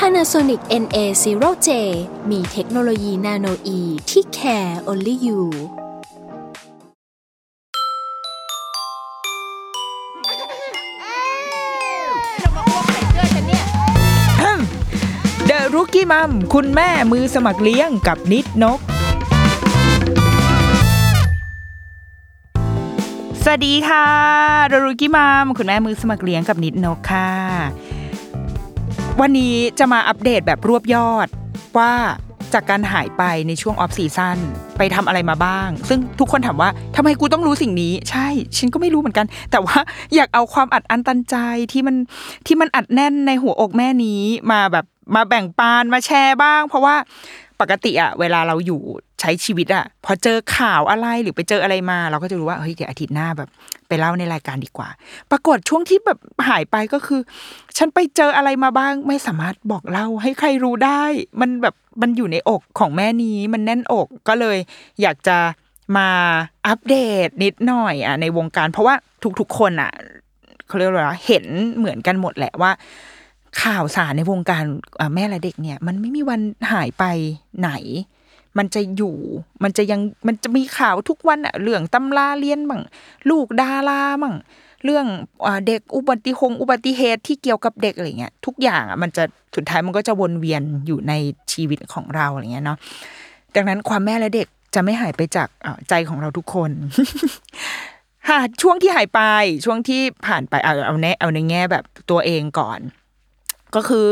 Panasonic NA0J มีเทคโนโลยีนาโนอีที่ care only you เดอะรุกี้มัมคุณแม่มือสมัครเลี้ยงกับนิดนก สวัสดีค่ะThe Rookie Mom คุณแม่มือสมัครเล่นกับนิดนกค่ะ วันนี้จะมาอัปเดตแบบรวบยอดว่าจากการหายไปในช่วง off season ไปทำอะไรมาบ้าง ซึ่งทุกคนถามว่าทำไมกูต้องรู้สิ่งนี้ ใช่ ฉันก็ไม่รู้เหมือนกัน แต่ว่าอยากเอาความอัดอั้นตันใจที่มันที่มันอัดแน่นในหัวอกแม่นี้มาแบบมาแบ่งปันมาแชร์บ้าง เพราะว่า ปกติอะเวลาเราอยู่ใช้ชีวิตอะพอเจอข่าวอะไรหรือไปเจออะไรมา เราก็จะรู้ว่าเฮ้ยเดี๋ยวอาทิตย์หน้าแบบ ไปเล่าในรายการดีกว่า ปรากฏช่วงที่แบบหายไปก็คือ ฉันไปเจออะไรมาบ้าง ไม่สามารถบอกเล่าให้ใครรู้ได้ มันแบบมันอยู่ในอกของแม่นี้มันแน่นอกก็เลย อยากจะมาอัปเดตนิดหน่อยอะในวงการ เพราะว่าทุกๆคนอะเขาเรียกว่าเห็นเหมือนกันหมดแหละว่า ข่าวสารในวงการแม่และเด็กเนี่ย มันไม่มีวันหายไปไหน มันจะอยู่ มันจะยังมันจะมีข่าวทุกวันอะเรื่องตำราเรียนมั่งลูกดารามั่งเรื่องอเด็กอุบัติหงอุบัติเหตุที่เกี่ยวกับเด็กอะไรเงี้ยทุกอย่างอะมันจะสุดท้ายมันก็จะวนเวียนอยู่ในชีวิตของเราอะไรเงี้ยเนาะดังนั้นความแม่และเด็กจะไม่หายไปจากใจของเราทุกคนหาช่วงที่หายไปช่วงที่ผ่านไปเอาเอาในเอาในแง่แบบตัวเองก่อน ก็คือ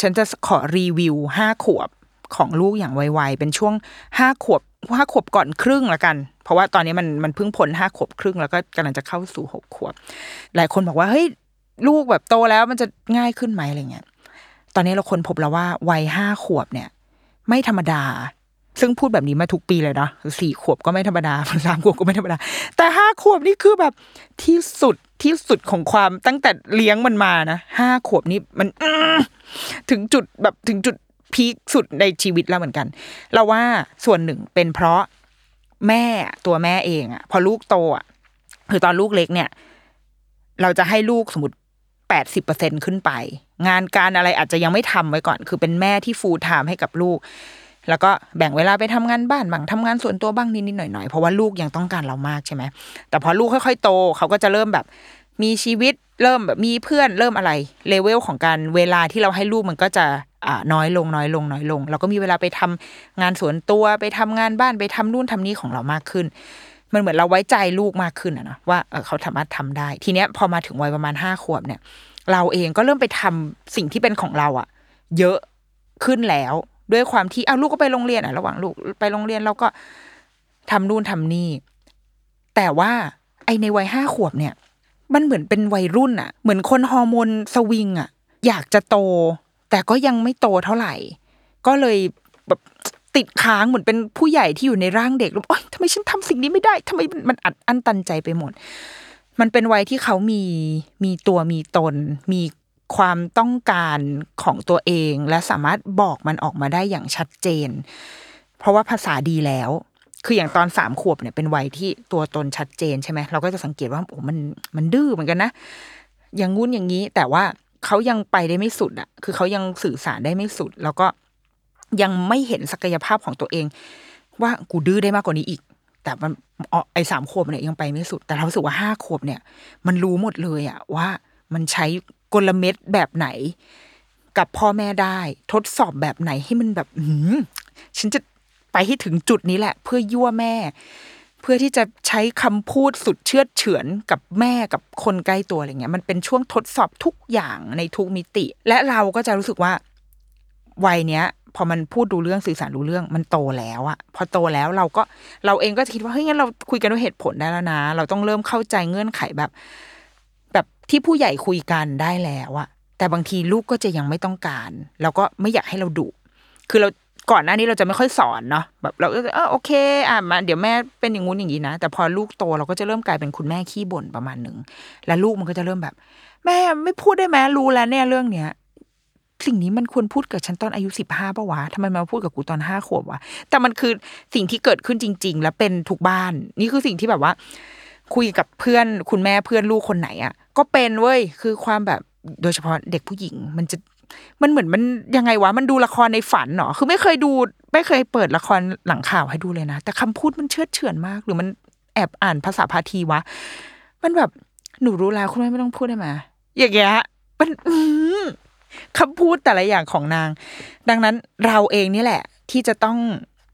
ฉันจะขอรีวิวห้าขวบของลูกอย่างไวๆ เป็นช่วงห้าขวบห้าขวบก่อนครึ่งละกัน เพราะว่าตอนนี้มันมันเพิ่งพ้นห้าขวบครึ่งแล้วก็กำลังจะเข้าสู่หกขวบ หลายคนบอกว่าเฮ้ยลูกแบบโตแล้วมันจะง่ายขึ้นไหมอะไรเงี้ย ตอนนี้เราคนพบแล้วว่าวัยห้าขวบเนี่ย ไม่ธรรมดา ซึ่งพูดแบบนี้มาทุกปีเลยนะสี่ขวบก็ไม่ธรรมดาสามขวบก็ไม่ธรรมดา แต่ห้าขวบนี่คือแบบที่สุดที่สุดของความตั้งแต่เลี้ยงมันมานะห้าขวบนี่มันถึงจุดแบบถึงจุดพีคสุดในชีวิตแล้วเหมือนกัน เราว่าส่วนหนึ่งเป็นเพราะแม่ตัวแม่เองอะพอลูกโตอะคือตอนลูกเล็กเนี่ย เราจะให้ลูกสมมติแปดสิบเปอร์เซ็นขึ้นไป งานการอะไรอาจจะยังไม่ทำไว้ก่อน คือเป็นแม่ที่ฟูลไทม์ให้กับลูก แล้วก็แบ่งเวลาไปทำงานบ้านบ้างทำงานส่วนตัวบ้างนิดๆหน่อยๆ เพราะว่าลูกยังต้องการเรามากใช่ไหมแต่พอลูกค่อยๆโตเขาก็จะเริ่มแบบมีชีวิตเริ่มแบบมีเพื่อนเริ่มอะไรเลเวลของการเวลาที่เราให้ลูกมันก็จะอ่าน้อยลงน้อยลงน้อยลง เราก็มีเวลาไปทำงานส่วนตัวไปทำงานบ้านไปทำนู่นทำนี่ของเรามากขึ้น มันเหมือนเราไว้ใจลูกมากขึ้นอะเนาะว่าเออเขาสามารถทำได้ ทีเนี้ยพอมาถึงวัยประมาณห้าขวบเนี่ย เราเองก็เริ่มไปทำสิ่งที่เป็นของเราอะเยอะขึ้นแล้ว ด้วยความที่เอาลูกก็ไปโรงเรียนอะระหว่างลูกไปโรงเรียนเราก็ทำนู่นทำนี่ แต่ว่าไอในวัยห้าขวบเนี่ย มันเหมือนเป็นวัยรุ่นอะเหมือนคนฮอร์โมนสวิงอะอยากจะโต แต่ก็ยังไม่โตเท่าไหร่ ก็เลยแบบติดค้างเหมือนเป็นผู้ใหญ่ที่อยู่ในร่างเด็กแล้วโอ๊ยทำไมฉันทำสิ่งนี้ไม่ได้ทำไมมันอัดอั้นตันใจไปหมด มันเป็นวัยที่เขามีมีตัวมีตน มี ความต้องการของตัวเอง และสามารถบอกมันออกมาได้อย่างชัดเจน เพราะว่าภาษาดีแล้ว คืออย่างตอนสามขวบเนี่ยเป็นวัยที่ตัวตนชัดเจนใช่ไหมเราก็จะสังเกตว่าโอ้มันมันดื้อเหมือนกันนะอย่างงุ้นอย่างนี้ แต่ว่าเขายังไปได้ไม่สุดอะคือเขายังสื่อสารได้ไม่สุด แล้วก็ยังไม่เห็นศักยภาพของตัวเอง ว่ากูดื้อได้มากกว่านี้อีก แต่มันออไอ้สามขวบเนี่ยยังไปไม่สุด แต่เรารู้สึกว่าห้าขวบเนี่ย มันรู้หมดเลยอะว่ามันใช้ กลเม็ดแบบไหน กับพ่อแม่ได้ ทดสอบแบบไหนให้มันแบบอืมฉันจะไปให้ถึงจุดนี้แหละ เพื่อยั่วแม่ เพื่อที่จะใช้คำพูดสุดเชื่อเฉือนกับแม่กับคนใกล้ตัวอะไรเงี้ย มันเป็นช่วงทดสอบทุกอย่างในทุกมิติ และเราก็จะรู้สึกว่าวัยเนี้ยพอมันพูดดูเรื่องสื่อสารรู้เรื่องมันโตแล้วอะพอโตแล้วเราก็เราเองก็จะคิดว่าเฮ้ยงั้นเราคุยกันด้วยเหตุผลได้แล้วนะ เราต้องเริ่มเข้าใจเงื่อนไขแบบ ที่ผู้ใหญ่คุยกันได้แล้วอะแต่บางทีลูกก็จะยังไม่ต้องการ แล้วก็ไม่อยากให้เราดุคือเราก่อนหน้านี้เราจะไม่ค่อยสอนเนาะแบบเราก็จะเออโอเคอะมาเดี๋ยวแม่เป็นอย่างงู้นอย่างนี้นะแต่พอลูกโตเราก็จะเริ่มกลายเป็นคุณแม่ขี้บ่นประมาณหนึ่งแล้วลูกมันก็จะเริ่มแบบ แม่ไม่พูดได้ไหมรู้แล้วเนี่ยเรื่องเนี้ยสิ่งนี้มันควรพูดกับฉันตอนอายุสิบห้าปะวะทำไมมาพูดกับกูตอนห้าขวบวะแต่มันคือสิ่งที่เกิดขึ้นจริง ๆ และเป็นทุกบ้าน นี่คือสิ่งที่แบบว่า คุยกับเพื่อนคุณแม่เพื่อนลูกคนไหนอะ ก็เป็นเว้ยคือความแบบโดยเฉพาะเด็กผู้หญิง มันจะมันเหมือนมันยังไงวะมันดูละครในฝันเนาะคือไม่เคยดูไม่เคยเปิดละครหลังข่าวให้ดูเลยนะ แต่คำพูดมันเชื่อเฉือนมาก หรือมันแอบอ่านภาษาพาทีวะ มันแบบหนูรู้แล้วคุณแม่ไม่ต้องพูดได้ไหมอย่างเงี้ยมันคำพูดแต่ละอย่างของนาง ดังนั้นเราเองนี่แหละ ที่จะต้อง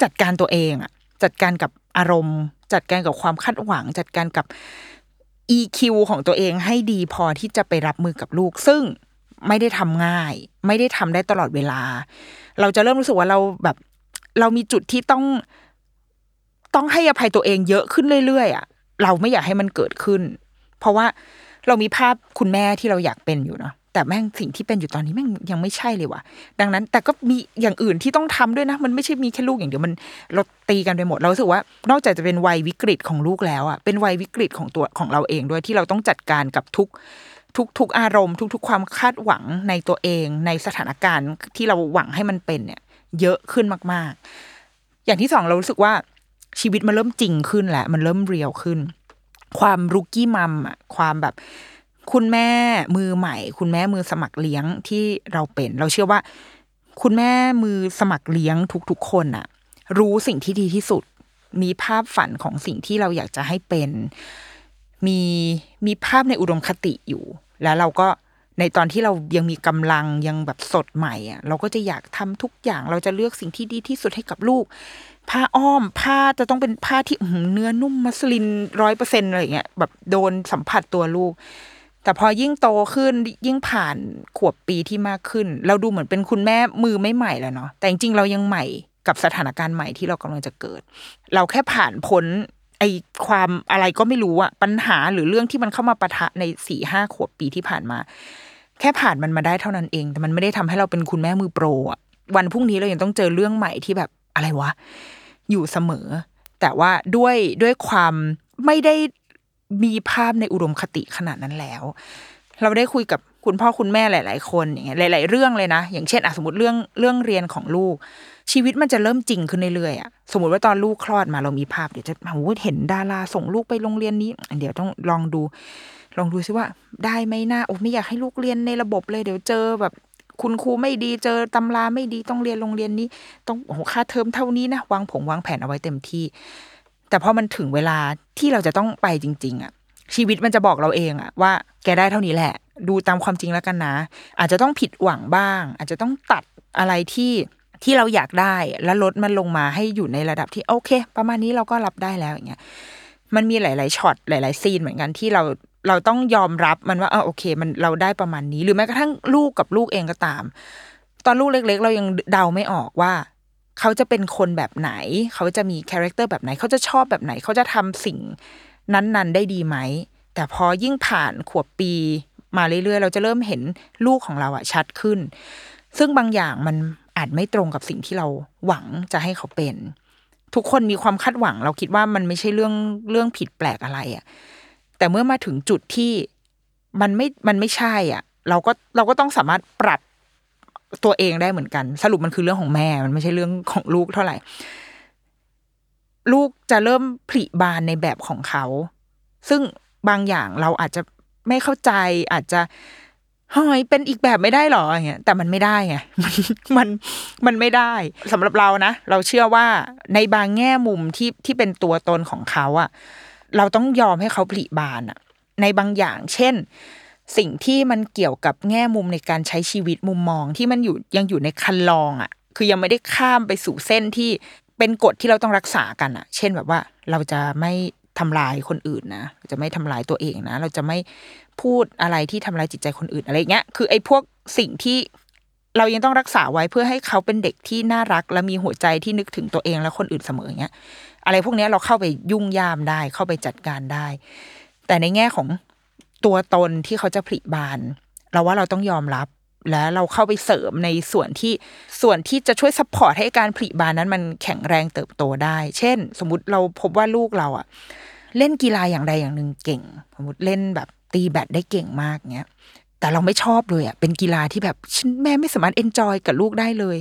จัดการตัวเองอะจัดการกับอารมณ์ จัดการกับความคาดหวัง จัดการกับ EQ ของตัวเองให้ดีพอที่จะไปรับมือกับลูก ซึ่งไม่ได้ทำง่าย ไม่ได้ทำได้ตลอดเวลา เราจะเริ่มรู้สึกว่าเราแบบ เรามีจุดที่ต้องต้องให้อภัยตัวเองเยอะขึ้นเรื่อยๆอะเราไม่อยากให้มันเกิดขึ้น เพราะว่าเรามีภาพคุณแม่ที่เราอยากเป็นอยู่เนาะ แต่แม่งสิ่งที่เป็นอยู่ตอนนี้แม่งยังไม่ใช่เลยว่ะ ดังนั้น แต่ก็มีอย่างอื่นที่ต้องทำด้วยนะ มันไม่ใช่มีแค่ลูกอย่างเดียวมันเราตีกันไปหมดเราสึกว่า นอกจากจะเป็นวัยวิกฤตของลูกแล้วอะเป็นวัยวิกฤตของตัวของเราเองด้วยที่เราต้องจัดการกับทุกทุกทุกอารมณ์ ทุกทุกความคาดหวังในตัวเอง ในสถานการณ์ที่เราหวังให้มันเป็นเนี่ย เยอะขึ้นมากๆ อย่างที่สองเรารู้สึกว่าชีวิตมันเริ่มจริงขึ้นแหละ มันเริ่มเรียวขึ้น ความรุกกี้มัมอะความแบบ คุณแม่มือใหม่ คุณแม่มือสมัครเลี้ยงที่เราเป็น เราเชื่อว่า คุณแม่มือสมัครเลี้ยงทุกๆคนอะรู้สิ่งที่ดีที่สุด มีภาพฝันของสิ่งที่เราอยากจะให้เป็น มีมีภาพในอุดมคติอยู่ แล้วเราก็ในตอนที่เรายังมีกำลังยังแบบสดใหม่อะเราก็จะอยากทำทุกอย่างเราจะเลือกสิ่งที่ดีที่สุดให้กับลูก ผ้าอ้อมผ้าจะต้องเป็นผ้าที่หือเนื้อนุ่มมัสลินร้อยเปอร์เซ็นอะไรอย่างเงี้ยแบบโดนสัมผัสตัวลูก แต่พอยิ่งโตขึ้นยิ่งผ่านขวบปีที่มากขึ้น เราดูเหมือนเป็นคุณแม่มือไม่ใหม่แล้วเนาะแต่จริงๆเรายังใหม่กับสถานการณ์ใหม่ที่เรากำลังจะเกิด เราแค่ผ่านพ้นไอความอะไรก็ไม่รู้อะปัญหาหรือเรื่องที่มันเข้ามาปะทะในสี่ห้าขวบปีที่ผ่านมา แค่ผ่านมันมาได้เท่านั้นเอง แต่มันไม่ได้ทำให้เราเป็นคุณแม่มือโปรอะวันพรุ่งนี้เรายังต้องเจอเรื่องใหม่ที่แบบอะไรวะอยู่เสมอ แต่ว่าด้วยด้วยความไม่ได้ มีภาพในอุดมคติขนาดนั้นแล้ว เราได้คุยกับคุณพ่อคุณแม่หลาย ๆ คนอย่างเงี้ยหลาย ๆ เรื่องเลยนะ อย่างเช่นอะสมมติเรื่องเรื่องเรียนของลูก ชีวิตมันจะเริ่มจริงขึ้นเรื่อยๆอะสมมติว่าตอนลูกคลอดมาเรามีภาพเดี๋ยวจะโอ้โหเห็นดาราส่งลูกไปโรงเรียนนี้ เดี๋ยวต้องลองดู ลองดูซิว่าได้ไหมนะโอ้ไม่อยากให้ลูกเรียนในระบบเลย เดี๋ยวเจอแบบคุณครูไม่ดีเจอตำราไม่ดีต้องเรียนโรงเรียนนี้ ต้องโอ้โหค่าเทอมเท่านี้นะวางผงวางแผนเอาไว้เต็มที่ แต่พอมันถึงเวลาที่เราจะต้องไปจริง ๆอะชีวิตมันจะบอกเราเองอะว่าแกได้เท่านี้แหละ ดูตามความจริงแล้วกันนะ อาจจะต้องผิดหวังบ้าง อาจจะต้องตัดอะไรที่ที่เราอยากได้แล้วลดมันลงมาให้อยู่ในระดับที่โอเค ประมาณนี้เราก็รับได้แล้วอย่างเงี้ยมันมีหลาย ๆช็อตหลาย ๆ ซีนเหมือนกันที่เราเราต้องยอมรับมันว่าเออโอเค มันเราได้ประมาณนี้ หรือแม้กระทั่งลูกกับลูกเองก็ตาม ตอนลูกเล็ก ๆ เรายังเดาไม่ออกว่า เขาจะเป็นคนแบบไหน เขาจะมีคาแรคเตอร์แบบไหน เขาจะชอบแบบไหน เขาจะทำสิ่งนั้นๆ ได้ดีไหม แต่พอยิ่งผ่านขวบปีมาเรื่อยๆ เราจะเริ่มเห็นลูกของเราอะชัดขึ้น ซึ่งบางอย่างมันอาจไม่ตรงกับสิ่งที่เราหวังจะให้เขาเป็น ทุกคนมีความคาดหวัง เราคิดว่ามันไม่ใช่เรื่องเรื่องผิดแปลกอะไรอะแต่เมื่อมาถึงจุดที่มันไม่มันไม่ใช่อะ เราก็เราก็ต้องสามารถปรับ ตัวเองได้เหมือนกัน สรุปมันคือเรื่องของแม่ มันไม่ใช่เรื่องของลูกเท่าไหร่ ลูกจะเริ่มผลิบานในแบบของเขา ซึ่งบางอย่างเราอาจจะไม่เข้าใจ อาจจะเฮ้ยเป็นอีกแบบไม่ได้หรออย่างเงี้ยแต่มันไม่ได้ไงมันมันมันไม่ได้สำหรับเรานะ เราเชื่อว่าในบางแง่มุมที่ที่เป็นตัวตนของเขาอะเราต้องยอมให้เขาผลิบานอะในบางอย่าง เช่น สิ่งที่มันเกี่ยวกับแง่มุมในการใช้ชีวิตมุมมองที่มันอยู่ยังอยู่ในคันลองอะคือยังไม่ได้ข้ามไปสู่เส้นที่เป็นกฎที่เราต้องรักษากันอะเช่นแบบว่าเราจะไม่ทำลายคนอื่นนะจะไม่ทำลายตัวเองนะ เราจะไม่พูดอะไรที่ทำลายจิตใจคนอื่นอะไรเงี้ยคือไอ้พวกสิ่งที่เรายังต้องรักษาไว้เพื่อให้เขาเป็นเด็กที่น่ารัก และมีหัวใจที่นึกถึงตัวเองและคนอื่นเสมอเงี้ยอะไรพวกนี้เราเข้าไปยุ่มย่ามได้เข้าไปจัดการได้ แต่ในแง่ของ ตัวตนที่เขาจะผลิบาน เราว่าเราต้องยอมรับ และเราเข้าไปเสริมในส่วนที่ส่วนที่จะช่วย support ให้การผลิบานนั้นมันแข็งแรงเติบโตได้ เช่น สมมติเราพบว่าลูกเราอะเล่นกีฬาอย่างใดอย่างหนึ่งเก่ง สมมติเล่นแบบตีแบดได้เก่งมากเงี้ยแต่เราไม่ชอบเลยอะเป็นกีฬาที่แบบฉันแม่ไม่สามารถ enjoy กับลูกได้เลย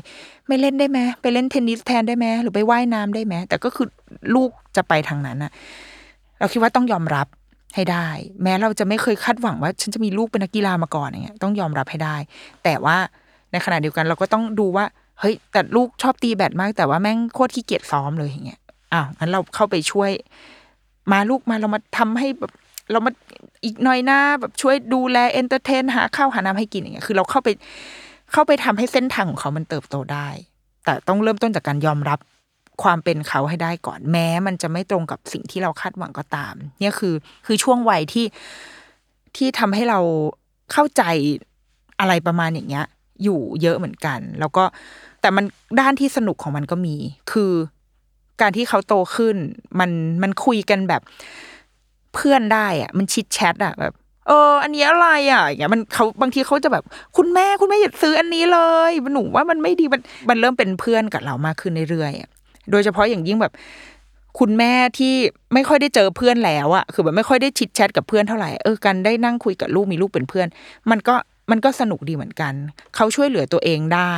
ไม่เล่นได้ไหมไปเล่นเทนนิสแทนได้ไหมหรือไปว่ายน้ำได้ไหมแต่ก็คือลูกจะไปทางนั้นอะ เราคิดว่าต้องยอมรับ ให้ได้ แม้เราจะไม่เคยคาดหวังว่า ฉันจะมีลูกเป็นนักกีฬามาก่อนอย่างเงี้ยต้องยอมรับให้ได้ แต่ว่าในขณะเดียวกันเราก็ต้องดูว่าเฮ้ยแต่ลูกชอบตีแบดมาก แต่ว่าแม่งโคตรขี้เกียจซ้อมเลยอย่างเงี้ยอ้าวงั้นเราเข้าไปช่วย มาลูกมาเรามาทำให้แบบเรามาอีกหน่อยนะแบบช่วยดูแล entertain หาข้าวหาน้ำให้กินอย่างเงี้ยคือเราเข้าไปเข้าไปทำให้เส้นทางของเขามันเติบโตได้ แต่ต้องเริ่มต้นจากการยอมรับ ความเป็นเขาให้ได้ก่อนแม้ มันจะไม่ตรงกับสิ่งที่เราคาดหวังก็ตาม เนี่ยคือคือช่วงวัยที่ที่ทำให้เราเข้าใจอะไรประมาณอย่างเงี้ย อยู่เยอะเหมือนกัน แล้วก็แต่มันด้านที่สนุกของมันก็มี คือการที่เขาโตขึ้น มันมันคุยกันแบบเพื่อนได้อะมันชิดแชทอะแบบเออ อันนี้อะไรอะอย่างเงี้ยมันเขาบางทีเขาจะแบบ คุณแม่คุณแม่อย่าซื้ออันนี้เลยหนูว่ามันไม่ดีมันมันเริ่มเป็นเพื่อนกับเรามากขึ้นเรื่อยๆ โดยเฉพาะอย่างยิ่งแบบ คุณแม่ที่ไม่ค่อยได้เจอเพื่อนแล้วอะคือแบบไม่ค่อยได้ชิดแชทกับเพื่อนเท่าไหร่เออกันได้นั่งคุยกับลูกมีลูกเป็นเพื่อน มันก็มันก็สนุกดีเหมือนกัน เขาช่วยเหลือตัวเองได้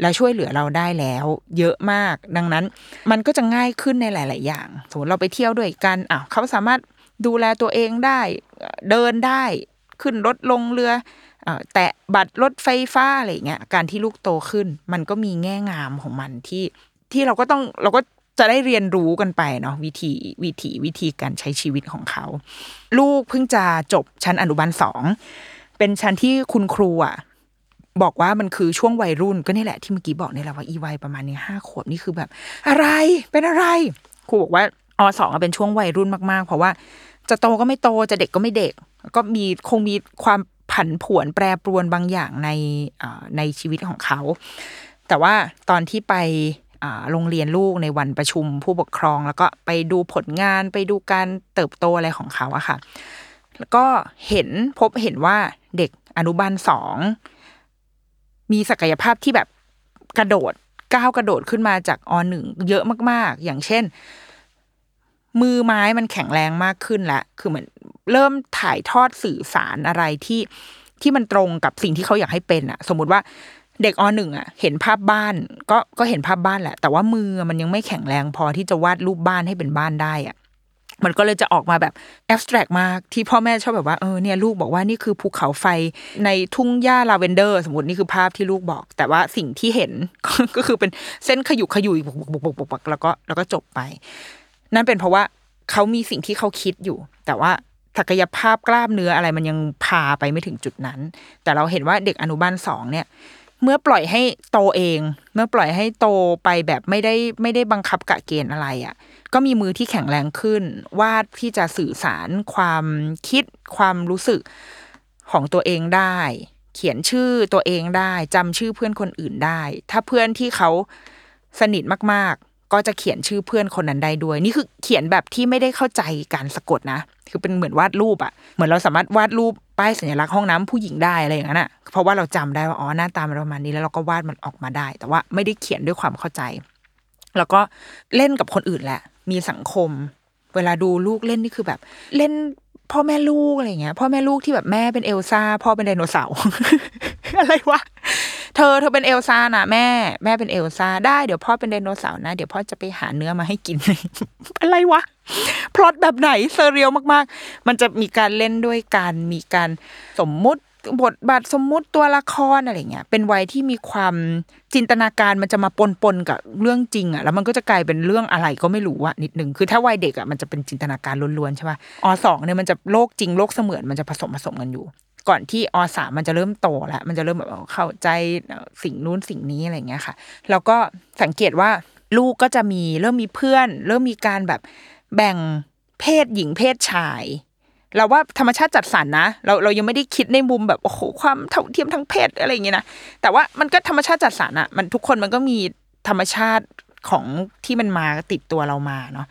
และช่วยเหลือเราได้แล้ว เยอะมาก ดังนั้น มันก็จะง่ายขึ้นในหลาย ๆ อย่าง สมมติเราไปเที่ยวด้วยกันอะเขาสามารถดูแลตัวเองได้ เดินได้ขึ้นรถลงเรือเอ่อแตะบัตรรถไฟฟ้าอะไรเงี้ยการที่ลูกโตขึ้น มันก็มีแง่งามของมันที่ ที่เราก็ต้องเราก็จะได้เรียนรู้กันไปเนาะวิธีวิธีวิธีการใช้ชีวิตของเขา ลูกเพิ่งจะจบชั้นอนุบาลสองเป็นชั้นที่คุณครูอะบอกว่ามันคือช่วงวัยรุ่นก็นี่แหละที่เมื่อกี้บอกนี่แหละว่าอีวัยประมาณนี้ห้าขวบนี่คือแบบ อะไรเป็นอะไรครูบอกว่าอสองเป็นช่วงวัยรุ่นมากๆ เพราะว่าจะโตก็ไม่โตจะเด็กก็ไม่เด็ก ก็มีคงมีความผันผวนแปรปรวนบางอย่างในในชีวิตของเขา แต่ว่าตอนที่ไป โรงเรียนลูกในวันประชุมผู้ปกครอง แล้วก็ไปดูผลงานไปดูการเติบโตอะไรของเขาอะค่ะ แล้วก็เห็นพบเห็นว่าเด็กอนุบาลสองมีศักยภาพที่แบบกระโดดก้าวกระโดดขึ้นมาจากอหนึ่งเยอะมาก ๆ อย่างเช่น มือไม้มันแข็งแรงมากขึ้นละคือเหมือนเริ่มถ่ายทอดสื่อสารอะไรที่ที่มันตรงกับสิ่งที่เขาอยากให้เป็นอะสมมุติว่า เด็กอหนึ่งอะ เห็นภาพบ้าน ก็ก็เห็นภาพบ้านแหละ แต่ว่ามือมันยังไม่แข็งแรงพอที่จะวาดรูปบ้านให้เป็นบ้านได้อะมันก็เลยจะออกมาแบบ abstract มากที่พ่อแม่ชอบแบบว่าเออเนี่ยลูกบอกว่านี่คือภูเขาไฟในทุ่งหญ้าลาเวนเดอร์ สมมตินี่คือภาพที่ลูกบอก แต่ว่าสิ่งที่เห็นก็คือเป็นเส้นขยุกขยุยบกบกบกบุกบุกแล้วก็แล้วก็จบไป นั่นเป็นเพราะว่าเขามีสิ่งที่เขาคิดอยู่ แต่ว่าศักยภาพกล้ามเนื้ออะไรมันยังพาไปไม่ถึงจุดนั้น แต่เราเห็นว่าเด็กอนุบาลสองเนี่ย เมื่อปล่อยให้โตเอง เมื่อปล่อยให้โตไปแบบไม่ได้ไม่ได้บังคับกะเกณฑ์อะไรอะ่ะ ก็มีมือที่แข็งแรงขึ้น วาดที่จะสื่อสารความคิดความรู้สึกของตัวเองได้ เขียนชื่อตัวเองได้จำชื่อเพื่อนคนอื่นได้ ถ้าเพื่อนที่เขาสนิทมากๆ ก็จะเขียนชื่อเพื่อนคนนั้นได้ด้วย นี่คือเขียนแบบที่ไม่ได้เข้าใจการสะกดนะ คือเป็นเหมือนวาดรูปอะเหมือนเราสามารถวาดรูป ป้ายสัญลักษณ์ห้องน้ำผู้หญิงได้อะไรอย่างนั้นอะเพราะว่าเราจำได้ว่าอ๋อหน้าตามันประมาณนี้แล้วเราก็วาดมันออกมาได้ แต่ว่าไม่ได้เขียนด้วยความเข้าใจ แล้วก็เล่นกับคนอื่นแหละ มีสังคม เวลาดูลูกเล่นนี่คือแบบ เล่นพ่อแม่ลูกอะไรเงี้ยพ่อแม่ลูกที่แบบแม่เป็นเอลซ่าพ่อเป็นไดโนเสาร์อะไรวะ เธอเธอเป็นเอลซ่านะแม่ แม่เป็นเอลซ่าได้เดี๋ยวพ่อเป็นไดโนเสาร์นะ เดี๋ยวพ่อจะไปหาเนื้อมาให้กิน อะไรวะพล็อตแบบไหน surreal มากๆ มันจะมีการเล่นด้วยกันมีการสมมุติบทบาทสมมุติตัวละครอะไรเงี้ยเป็นวัยที่มีความจินตนาการมันจะมาปนปนๆกับเรื่องจริงอะแล้วมันก็จะกลายเป็นเรื่องอะไรก็ไม่รู้อะนิดนึงคือถ้าวัยเด็กอะมันจะเป็นจินตนาการล้วนๆใช่ป่ะอสองเนี่ยมันจะโลกจริงโลกเสมือนมันจะผสมผสมกันอยู่ ก่อนที่อสามมันจะเริ่มโตแล้ว มันจะเริ่มแบบเข้าใจสิ่งนู้นสิ่งนี้อะไรเงี้ยค่ะ แล้วก็สังเกตว่าลูกก็จะมีเริ่มมีเพื่อน เริ่มมีการแบบแบ่งเพศหญิงเพศชายเราว่าธรรมชาติจัดสรรนะเราเรายังไม่ได้คิดในมุมแบบโอ้โหความเท่าเทียมทางเพศอะไรอย่างเงี้ยนะแต่ว่ามันก็ธรรมชาติจัดสรรอะมันทุกคนมันก็มีธรรมชาติของที่มันมาติดตัวเรามาเนาะ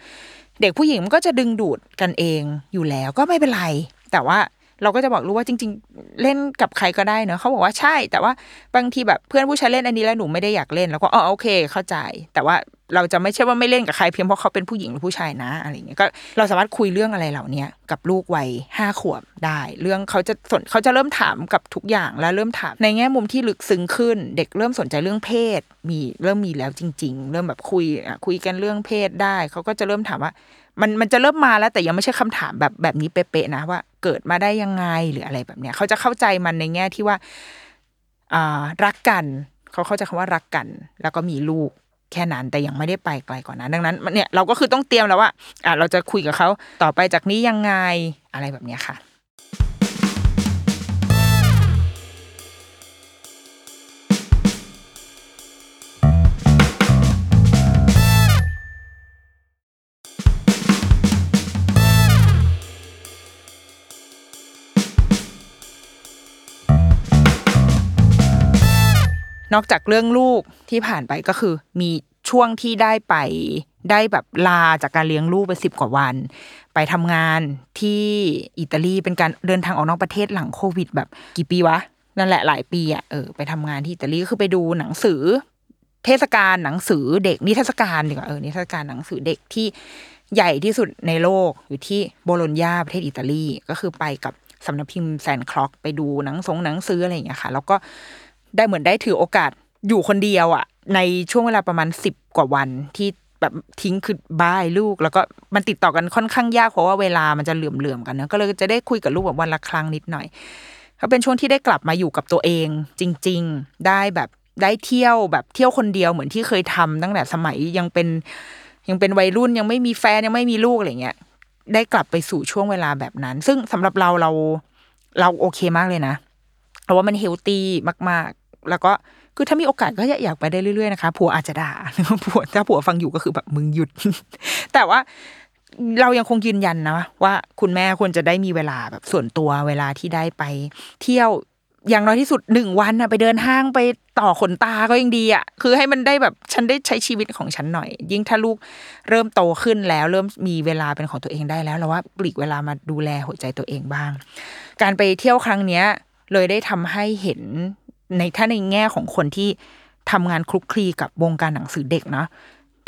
เด็กผู้หญิงมันก็จะดึงดูดกันเองอยู่แล้วก็ไม่เป็นไร แต่ว่า เราก็จะบอกลูกว่าจริง ๆ เล่นกับใครก็ได้เนอะเขาบอกว่าใช่ แต่ว่าบางทีแบบเพื่อนผู้ชายเล่นอันนี้แล้วหนูไม่ได้อยากเล่น แล้วก็อ๋อโอเค เข้าใจ แต่ว่าเราจะไม่ใช่ว่าไม่เล่นกับใครเพียงเพราะเขาเป็นผู้หญิงหรือผู้ชายนะอะไรเงี้ยก็เราสามารถคุยเรื่องอะไรเหล่านี้กับลูกวัยห้าขวบได้ เรื่องเขาจะสนเขาจะเริ่มถามกับทุกอย่างแล้วเริ่มถามในแง่มุมที่ลึกซึ้งขึ้น เด็กเริ่มสนใจเรื่องเพศ มีเริ่มมีแล้วจริง ๆ เริ่มแบบคุยคุยกันเรื่องเพศได้ เขาก็จะเริ่มถามว่า มันมันจะเริ่มมาแล้วแต่ยังไม่ใช่คำถามแบบแบบนี้เป๊ะๆนะว่า เกิดมาได้ยังไงหรืออะไรแบบเนี้ย เขาจะเข้าใจมันในแง่ที่ว่าอ่ารักกัน เขาเข้าใจคำว่ารักกัน แล้วก็มีลูกแค่นั้นแต่ยังไม่ได้ไปไกลกว่านั้นดังนั้นมันเนี่ยเราก็คือต้องเตรียมแล้วว่าอ่าเราจะคุยกับเขาต่อไปจากนี้ยังไงอะไรแบบเนี้ยค่ะ นอกจากเรื่องลูกที่ผ่านไปก็คือ มีช่วงที่ได้ไปได้แบบลาจากการเลี้ยงลูกไปสิบกว่าวัน ไปทำงานที่อิตาลีเป็นการเดินทางออกนอกประเทศหลังโควิด แบบกี่ปีวะนั่นแหละหลายปีอะเออไปทำงานที่อิตาลีก็คือไปดูหนังสือ เทศกาลหนังสือเด็กนิทรรศการดีกว่าเออนิทรรศการหนังสือเด็กที่ใหญ่ที่สุดในโลกอยู่ที่โบโลญญาประเทศอิตาลีก็คือไปกับสำนักพิมพ์แซนคล็อกไปดูหนังสงหนังสืออะไรอย่างเงี้ยค่ะ แล้วก็ ได้เหมือนได้ถือโอกาสอยู่คนเดียวอะ ในช่วงเวลาประมาณสิบกว่าวันที่แบบทิ้งคือบ้ายลูก แล้วก็มันติดต่อกันค่อนข้างยากเพราะว่าเวลามันจะเหลื่อมๆกันนะก็เลยจะได้คุยกับลูกแบบวันละครั้งนิดหน่อยก็เป็นช่วงที่ได้กลับมาอยู่กับตัวเอง จริง ๆ ได้แบบได้เที่ยวแบบเที่ยวคนเดียวเหมือนที่เคยทำตั้งแต่สมัยยังเป็นยังเป็นวัยรุ่นยังไม่มีแฟนยังไม่มีลูกอะไรเงี้ยได้กลับไปสู่ช่วงเวลาแบบนั้น ซึ่งสำหรับเราเราเราโอเคมากเลยนะ เพราะว่ามันเฮลตี้มาก ๆ แล้วก็คือถ้ามีโอกาสก็อยากไปได้เรื่อยๆนะคะผัวอาจจะด่าผัวถ้าผัวฟังอยู่ก็คือแบบมึงหยุด แต่ว่าเรายังคงยืนยันนะว่าคุณแม่ควรจะได้มีเวลาแบบส่วนตัวเวลาที่ได้ไป เที่ยวอย่างน้อยที่สุดหนึ่งวันนะไปเดินห้างไปต่อขนตาก็ยังดีอะคือให้มันได้แบบฉันได้ใช้ชีวิตของฉันหน่อย ยิ่งถ้าลูกเริ่มโตขึ้นแล้ว เริ่มมีเวลาเป็นของตัวเองได้แล้วเราว่าปลีกเวลามาดูแลหัวใจตัวเองบ้าง การไปเที่ยวครั้งเนี้ย เลยได้ทำให้เห็นในถ้าในแง่ของคนที่ทำงานคลุกคลีกับวงการหนังสือเด็กเนาะ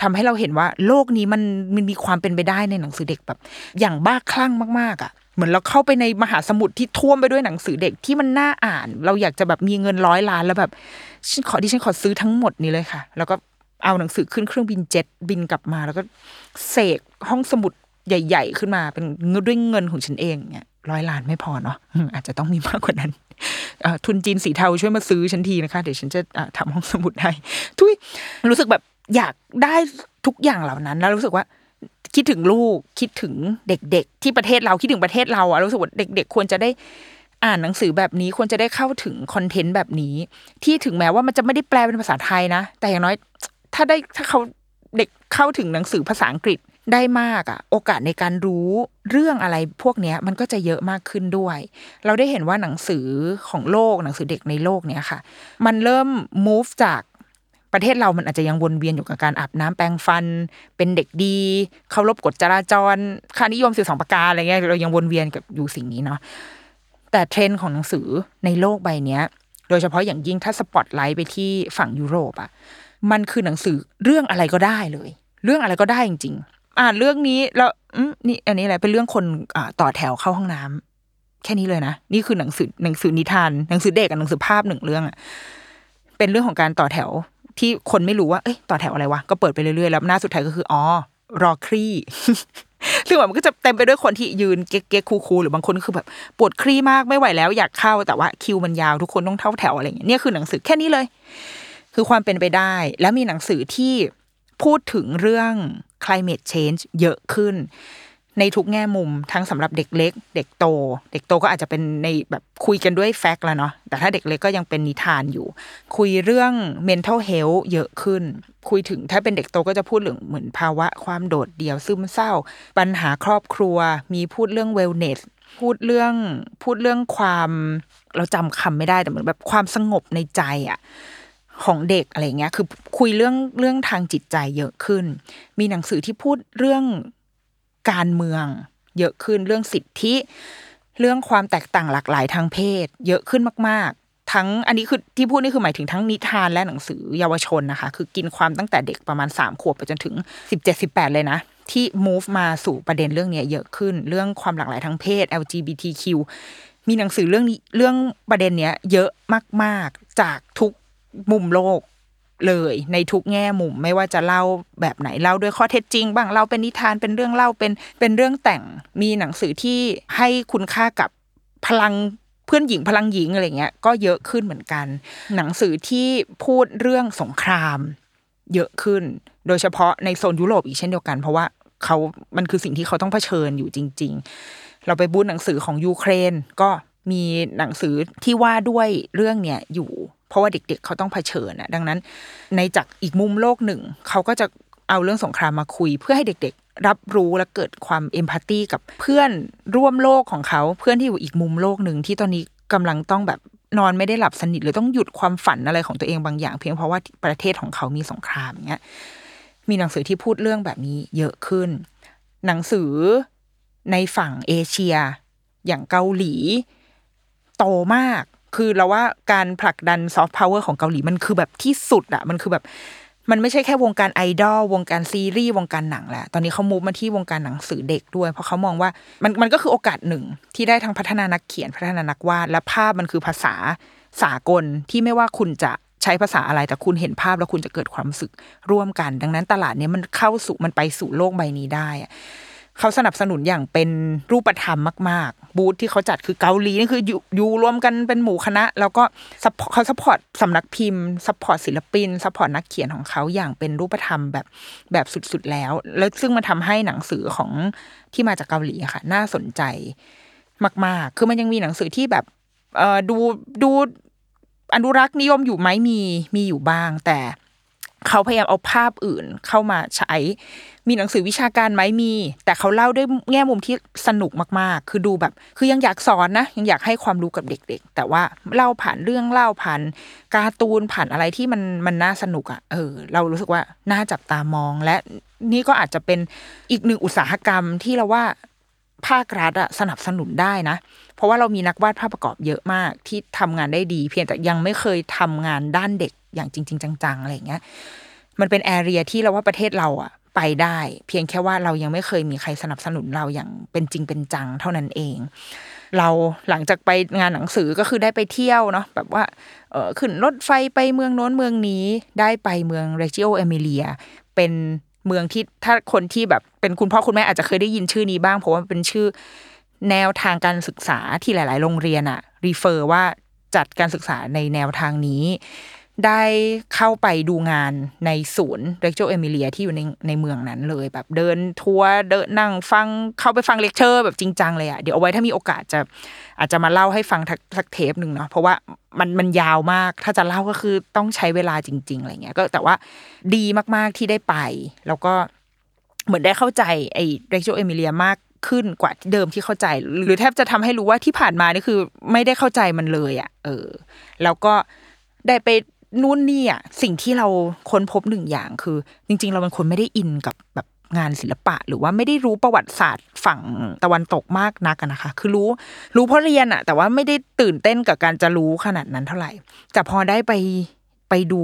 ทำให้เราเห็นว่าโลกนี้มันมันมีความเป็นไปได้ในหนังสือเด็กแบบ อย่างบ้าคลั่งมากๆอะ่ะเหมือนเราเข้าไปในมหาสมุทรที่ท่วมไปด้วยหนังสือเด็กที่มันน่าอ่าน เราอยากจะแบบมีเงินร้อยล้านแล้วแบบฉันขอที่ฉันขอซื้อทั้งหมดนี้เลยค่ะ แล้วก็เอาหนังสือขึ้นเครื่องบินเจ็ตบินกลับมา แล้วก็เสกห้องสมุดใหญ่ ๆ ขึ้นมาเป็นด้วยเงินของฉันเองเนี่ยร้อยล้านไม่พอเนาะอาจจะต้องมีมากกว่านั้น ทุนจีนสีเทาช่วยมาซื้อฉันทีนะคะ เดี๋ยวฉันจะอะทำห้องสมุดให้ทุยรู้สึกแบบอยากได้ทุกอย่างเหล่านั้น แล้วรู้สึกว่าคิดถึงลูกคิดถึงเด็ก ๆ ที่ประเทศเราคิดถึงประเทศเราอะรู้สึกว่าเด็ก ๆ ควรจะได้อ่านหนังสือแบบนี้ควรจะได้เข้าถึงคอนเทนต์แบบนี้ ที่ถึงแม้ว่ามันจะไม่ได้แปลเป็นภาษาไทยนะ แต่อย่างน้อย ถ้าได้ถ้าเขาเด็กเข้าถึงหนังสือภาษาอังกฤษ ได้มากอะโอกาสในการรู้เรื่องอะไรพวกเนี้ยมันก็จะเยอะมากขึ้นด้วย เราได้เห็นว่าหนังสือของโลกหนังสือเด็กในโลกเนี้ยค่ะ มันเริ่ม move จากประเทศเรามันอาจจะยังวนเวียนอยู่กับการอาบน้ำแปรงฟัน เป็นเด็กดีเคารพกฎจราจรค่านิยมสื่อสองประการอะไรเงี้ยเรายังวนเวียนกับอยู่สิ่งนี้เนาะแต่เทรนด์ของหนังสือในโลกใบเนี้ย โดยเฉพาะอย่างยิ่งถ้าสปอตไลท์ไปที่ฝั่งยุโรปอะมันคือหนังสือเรื่องอะไรก็ได้เลย เรื่องอะไรก็ได้จริงๆ อ่านเรื่องนี้แล้วอนี่อันนี้อะไรเป็นเรื่องคนอ่าต่อแถวเข้าห้องน้ำแค่นี้เลยนะ นี่คือหนังสือหนังสือนิทาน หนังสือเด็กกับหนังสือภาพหนึ่งเรื่องอะเป็นเรื่องของการต่อแถวที่คนไม่รู้ว่า เอ้ย ต่อแถวอะไรวะ ก็เปิดไปเรื่อยๆ แล้วหน้าสุดท้ายก็คือ อ๋อ รอคลี่ซึ่งแบบมันก็จะเต็มไปด้วยคนที่ยืนเก๊กเก๊กคูลๆหรือบางคนก็คือแบบปวดคลี่มากไม่ไหวแล้วอยากเข้า แต่ว่าคิวมันยาวทุกคนต้องเท่าแถวอะไรอย่างเงี้ยนี่คือหนังสือแค่นี้เลย คือความเป็นไปได้ แล้วมีหนังสือที่พูดถึงเรื่อง climate change เยอะขึ้น ในทุกแง่มุมทั้งสำหรับเด็กเล็ก เด็กโต เด็กโตก็อาจจะเป็นในแบบคุยกันด้วยแฟกต์แล้วเนาะแต่ถ้าเด็กเล็กก็ยังเป็นนิทานอยู่ คุยเรื่อง mental health เยอะขึ้น คุยถึงถ้าเป็นเด็กโตก็จะพูดเรื่องเหมือนภาวะความโดดเดี่ยวซึมเศร้า ปัญหาครอบครัว มีพูดเรื่อง wellness พูดเรื่องพูดเรื่องความเราจำคำไม่ได้แต่เหมือนแบบความสงบในใจอะ ของเด็กอะไรเงี้ย คือคุยเรื่องเรื่องทางจิตใจเยอะขึ้น มีหนังสือที่พูดเรื่องการเมือง เยอะขึ้นเรื่องสิทธิ เรื่องความแตกต่างหลากหลายทางเพศ เยอะขึ้นมาก ๆ ทั้งอันนี้คือที่พูดนี่คือหมายถึงทั้งนิทานและหนังสือเยาวชนนะคะ คือกินความตั้งแต่เด็กประมาณ3ขวบไปจนถึง17-18เลยนะที่ move มาสู่ประเด็นเรื่องนี้เยอะขึ้น เรื่องความหลากหลายทางเพศ LGBTQ มีหนังสือเรื่องนี้เรื่องประเด็นเนี้ยเยอะมาก ๆ จากทุก มุมโลกเลยในทุกแง่มุมไม่ว่าจะเล่าแบบไหนเล่าด้วยข้อเท็จจริง บ้างเล่าเป็นนิทานเป็นเรื่องเล่าเป็นเป็นเรื่องแต่งมีหนังสือที่ให้คุณค่ากับพลังเพื่อนหญิงพลังหญิงอะไรเงี้ยก็เยอะขึ้นเหมือนกัน หนังสือที่พูดเรื่องสงคราม เยอะขึ้น โดยเฉพาะในโซนยุโรปอีกเช่นเดียวกัน เพราะว่าเขามันคือสิ่งที่เขาต้องเผชิญอยู่จริง ๆ เราไปบูธหนังสือของยูเครนก็มีหนังสือที่ว่าด้วยเรื่องเนี้ยอยู่ เพราะว่าเด็กๆ เขาต้องเผชิญนะดังนั้น ในจากอีกมุมโลกหนึ่ง เขาก็จะเอาเรื่องสงครามมาคุย เพื่อให้เด็กๆ รับรู้และเกิดความเอมพัตตีกับเพื่อนร่วมโลกของเขา เพื่อนที่อยู่อีกมุมโลกหนึ่งที่ตอนนี้กำลังต้องแบบนอนไม่ได้หลับสนิทหรือต้องหยุดความฝันอะไรของตัวเองบางอย่าง เพียงเพราะว่าประเทศของเขามีสงครามเงี้ยมีหนังสือที่พูดเรื่องแบบนี้เยอะขึ้น หนังสือในฝั่งเอเชีย อย่างเกาหลี โตมาก คือเราว่าการผลักดันซอฟต์พาวเวอร์ของเกาหลีมันคือแบบที่สุดอะมันคือแบบมันไม่ใช่แค่วงการไอดอลวงการซีรีส์วงการหนังแหละ ตอนนี้เขามูฟมาที่วงการหนังสือเด็กด้วย เพราะเขามองว่ามันมันก็คือโอกาสหนึ่งที่ได้ทั้งพัฒนานักเขียนพัฒนานักวาด และภาพมันคือภาษาสากลที่ไม่ว่าคุณจะใช้ภาษาอะไรแต่คุณเห็นภาพแล้วคุณจะเกิดความรู้สึกร่วมกัน ดังนั้นตลาดนี้มันเข้าสู่มันไปสู่โลกใบนี้ได้อะ เขาสนับสนุนอย่างเป็นรูปธรรมมาก ๆ บูธที่เขาจัดคือเกาหลีนี่คืออยู่อยู่รวมกันเป็นหมู่คณะ แล้วก็เขา support สำนักพิมพ์ support ศิลปิน support นักเขียนของเขาอย่างเป็นรูปธรรมแบบแบบสุดๆแล้ว แล้วซึ่งมันทำให้หนังสือของที่มาจากเกาหลีค่ะ น่าสนใจมาก ๆ คือมันยังมีหนังสือที่แบบเออดูดูอนุรักษ์นิยมอยู่ไหมมีมีอยู่บ้าง แต่ เขาพยายามเอาภาพอื่นเข้ามาใช้ มีหนังสือวิชาการไหมมี แต่เขาเล่าด้วยแง่มุมที่สนุกมากๆ คือดูแบบ คือยังอยากสอนนะ ยังอยากให้ความรู้กับเด็ก ๆ แต่ว่าเล่าผ่านเรื่องเล่าผ่านการ์ตูนผ่านอะไรที่มันมันน่าสนุกอะ่ะ เออ เรารู้สึกว่าน่าจับตามอง และนี่ก็อาจจะเป็นอีกหนึ่งอุตสาหกรรมที่เราว่าภาครัฐอะสนับสนุนได้นะ เพราะว่าเรามีนักวาดภาพประกอบเยอะมากที่ทำงานได้ดี เพียงแต่ยังไม่เคยทำงานด้านเด็ก อย่างจริง ๆ จังๆอะไรอย่างเงี้ยมันเป็น area ที่เราว่าประเทศเราอะไปได้ เพียงแค่ว่าเรายังไม่เคยมีใครสนับสนุนเราอย่างเป็นจริงเป็นจังเท่านั้นเอง เราหลังจากไปงานหนังสือก็คือได้ไปเที่ยวเนาะแบบว่าเออขึ้นรถไฟไปเมืองโน้นเมืองนี้ได้ไปเมืองเรจิโอเอมิเลีย เป็นเมืองที่ถ้าคนที่แบบเป็นคุณพ่อคุณแม่อาจจะเคยได้ยินชื่อนี้บ้าง เพราะว่าเป็นชื่อแนวทางการศึกษาที่หลาย ๆ โรงเรียนอะ refer ว่าจัดการศึกษาในแนวทางนี้ ได้เข้าไปดูงานในศูนย์เรกโจเอมิเลียที่อยู่ในในเมืองนั้นเลย แบบเดินทัวร์เดินนั่งฟังเข้าไปฟังเลคเชอร์แบบจริงจังเลยอะเดี๋ยวเอาไว้ถ้ามีโอกาสจะอาจจะมาเล่าให้ฟังสักเทปหนึ่งเนาะเพราะว่ามันมันยาวมากถ้าจะเล่าก็คือต้องใช้เวลาจริง ๆอะไรเงี้ยก็แต่ว่าดีมากๆที่ได้ไป แล้วก็เหมือนได้เข้าใจไอ้เรกโจเอมิเลียมากขึ้นกว่าเดิมที่เข้าใจ หรือแทบจะทำให้รู้ว่าที่ผ่านมานี่คือ ไม่ได้เข้าใจมันเลยอะ่ะ เออ แล้วก็ได้ไป นู่นนี่อะสิ่งที่เราค้นพบหนึ่งอย่างคือ จริง ๆ เราเป็นคนไม่ได้อินกับแบบงานศิลปะ หรือว่าไม่ได้รู้ประวัติศาสตร์ฝั่งตะวันตกมากนักนะคะ คือรู้รู้เพราะเรียนอะแต่ว่าไม่ได้ตื่นเต้นกับการจะรู้ขนาดนั้นเท่าไหร่ แต่พอได้ไปไปดู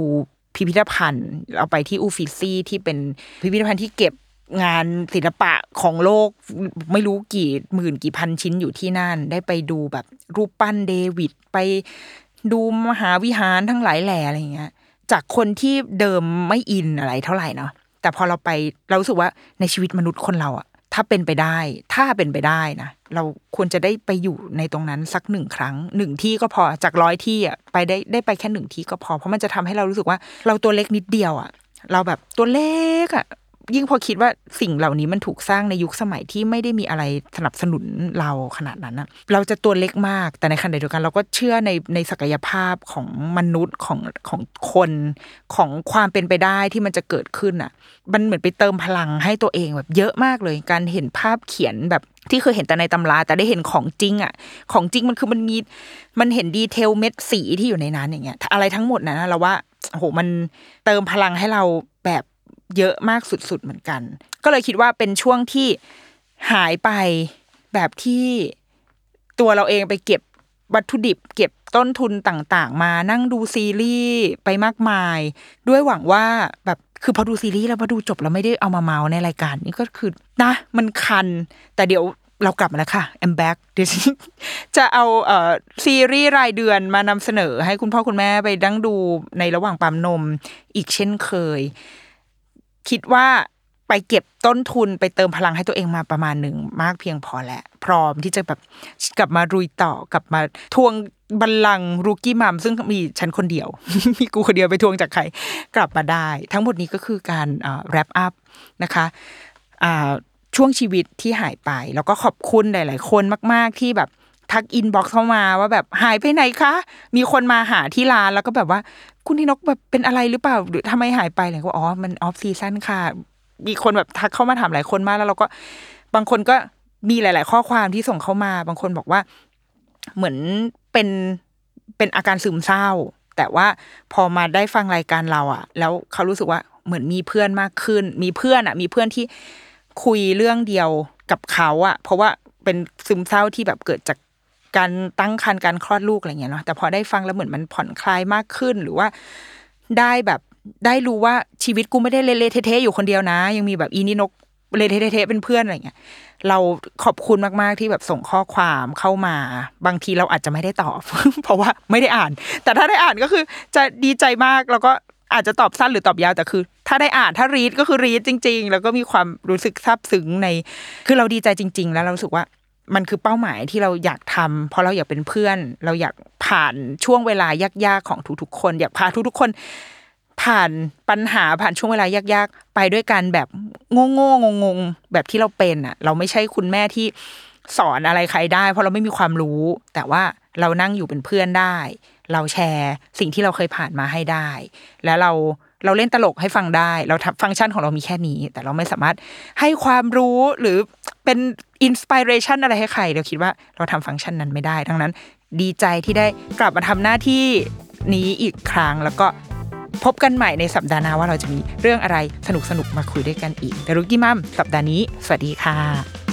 พิพิธภัณฑ์ เราไปที่อูฟิซี่ที่เป็นพิพิธภัณฑ์ที่เก็บงานศิลปะของโลกไม่รู้กี่หมื่นกี่พันชิ้นอยู่ที่นั่น ได้ไปดูแบบรูปปั้นเดวิดไป ดูมหาวิหารทั้งหลายแหล่อะไรเงี้ย จากคนที่เดิมไม่อินอะไรเท่าไหร่เนาะแต่พอเราไปเรารู้สึกว่าในชีวิตมนุษย์คนเราอะถ้าเป็นไปได้ ถ้าเป็นไปได้นะเราควรจะได้ไปอยู่ในตรงนั้นสักหนึ่งครั้งหนึ่งที่ก็พอจากร้อยที่อะไปได้ได้ไปแค่หนึ่งที่ก็พอ เพราะมันจะทำให้เรารู้สึกว่า เราตัวเล็กนิดเดียวอะเราแบบตัวเล็กอะ ยิ่งพอคิดว่าสิ่งเหล่านี้มันถูกสร้างในยุคสมัยที่ไม่ได้มีอะไรสนับสนุนเราขนาดนั้นนะเราจะตัวเล็กมาก แต่ในขณะเดียวกัน เราก็เชื่อในในศักยภาพของมนุษย์ของของคนของความเป็นไปได้ที่มันจะเกิดขึ้นอะ มันเหมือนไปเติมพลังให้ตัวเองแบบเยอะมากเลย การเห็นภาพเขียนแบบที่เคยเห็นแต่ในตำรา แต่ได้เห็นของจริงอะ ของจริงมันคือมันมีมันเห็นดีเทลเม็ดสีที่อยู่ในนั้นอย่างเงี้ยอะไรทั้งหมดนะเราว่าโหมันเติมพลังให้เราแบบ เยอะมากสุดๆเหมือนกัน ก็เลยคิดว่าเป็นช่วงที่หายไปแบบที่ตัวเราเองไปเก็บวัตถุดิบ เก็บต้นทุนต่างๆ มานั่งดูซีรีส์ไปมากมาย ด้วยหวังว่าแบบคือพอดูซีรีส์แล้วพอดูจบแล้วไม่ได้เอามาเมาในรายการนี่ก็คือนะมันคัน แต่เดี๋ยวเรากลับมาแล้วค่ะ I'm back เดี๋ยวจะเอาเอ่อซีรีส์รายเดือนมานำเสนอ ให้คุณพ่อคุณแม่ไปดั้งดูในระหว่างปั๊มนมอีกเช่นเคย คิดว่าไปเก็บต้นทุนไปเติมพลังให้ตัวเองมาประมาณหนึ่งมากเพียงพอแล้วพร้อมที่จะแบบกลับมารุยต่อกลับมาทวงบัลลังก์รูกี้มัมซึ่งมีฉันคนเดียว มีกูคนเดียวไปทวงจากใคร กลับมาได้ ทั้งหมดนี้ก็คือการwrap up นะคะอ่าช่วงชีวิตที่หายไป แล้วก็ขอบคุณหลาย ๆ คนมาก ๆ ที่แบบทัก inbox เข้ามาว่าแบบหายไปไหนคะ มีคนมาหาที่ร้านแล้วก็แบบว่า คุณนิดนกแบบเป็นอะไรหรือเปล่า หรือทำไมหายไปอะไรก็อ๋อมัน off season ค่ะ มีคนแบบทักเข้ามาถามหลายคนมากแล้วเราก็บางคนก็มีหลาย ๆ ข้อความที่ส่งเข้ามา บางคนบอกว่า เหมือนเป็นเป็นอาการซึมเศร้า แต่ว่าพอมาได้ฟังรายการเราอะแล้วเขารู้สึกว่าเหมือนมีเพื่อนมากขึ้น มีเพื่อนอะมีเพื่อนที่คุยเรื่องเดียวกับเขาอะเพราะว่าเป็นซึมเศร้าที่แบบเกิดจาก การตั้งครรภ์การคลอดลูกอะไรเงี้ยเนาะแต่พอได้ฟังแล้วเหมือนมันผ่อนคลายมากขึ้นหรือว่าได้แบบได้รู้ว่าชีวิตกูไม่ได้เละเทะๆอยู่คนเดียวนะ ยังมีแบบอีนี่นกเละเทะๆเป็นเพื่อนอะไรเงี้ยเราขอบคุณมาก ๆ ที่แบบส่งข้อความเข้ามา บางทีเราอาจจะไม่ได้ตอบ เพราะว่าไม่ได้อ่าน แต่ถ้าได้อ่านก็คือจะดีใจมากแล้วก็อาจจะตอบสั้นหรือตอบยาวแต่คือ ถ้าได้อ่านถ้ารีดก็คือรีดจริง ๆ แล้วก็มีความรู้สึกซาบซึ้งใน คือเราดีใจจริง ๆ แล้วเราสึกว่า มันคือเป้าหมายที่เราอยากทำเพราะเราอยากเป็นเพื่อน เราอยากผ่านช่วงเวลายากๆของทุกๆคน อยากพาทุกๆคน ผ่านปัญหาผ่านช่วงเวลายากๆ ไปด้วยกันแบบโง่ๆงงๆแบบที่เราเป็นอะ เราไม่ใช่คุณแม่ที่สอนอะไรใครได้ เพราะเราไม่มีความรู้ แต่ว่าเรานั่งอยู่เป็นเพื่อนได้ เราแชร์สิ่งที่เราเคยผ่านมาให้ได้ แล้วเรา เราเล่นตลกให้ฟังได้ เราทำฟังก์ชันของเรามีแค่นี้ แต่เราไม่สามารถให้ความรู้หรือเป็น inspiration อะไรให้ใครเราคิดว่าเราทำฟังก์ชันนั้นไม่ได้ทั้งนั้น ดีใจที่ได้กลับมาทำหน้าที่นี้อีกครั้งแล้วก็พบกันใหม่ในสัปดาห์หน้าว่าเราจะมีเรื่องอะไรสนุกๆมาคุยด้วยกันอีกแต่ Rookie Mom สัปดาห์นี้ สวัสดีค่ะ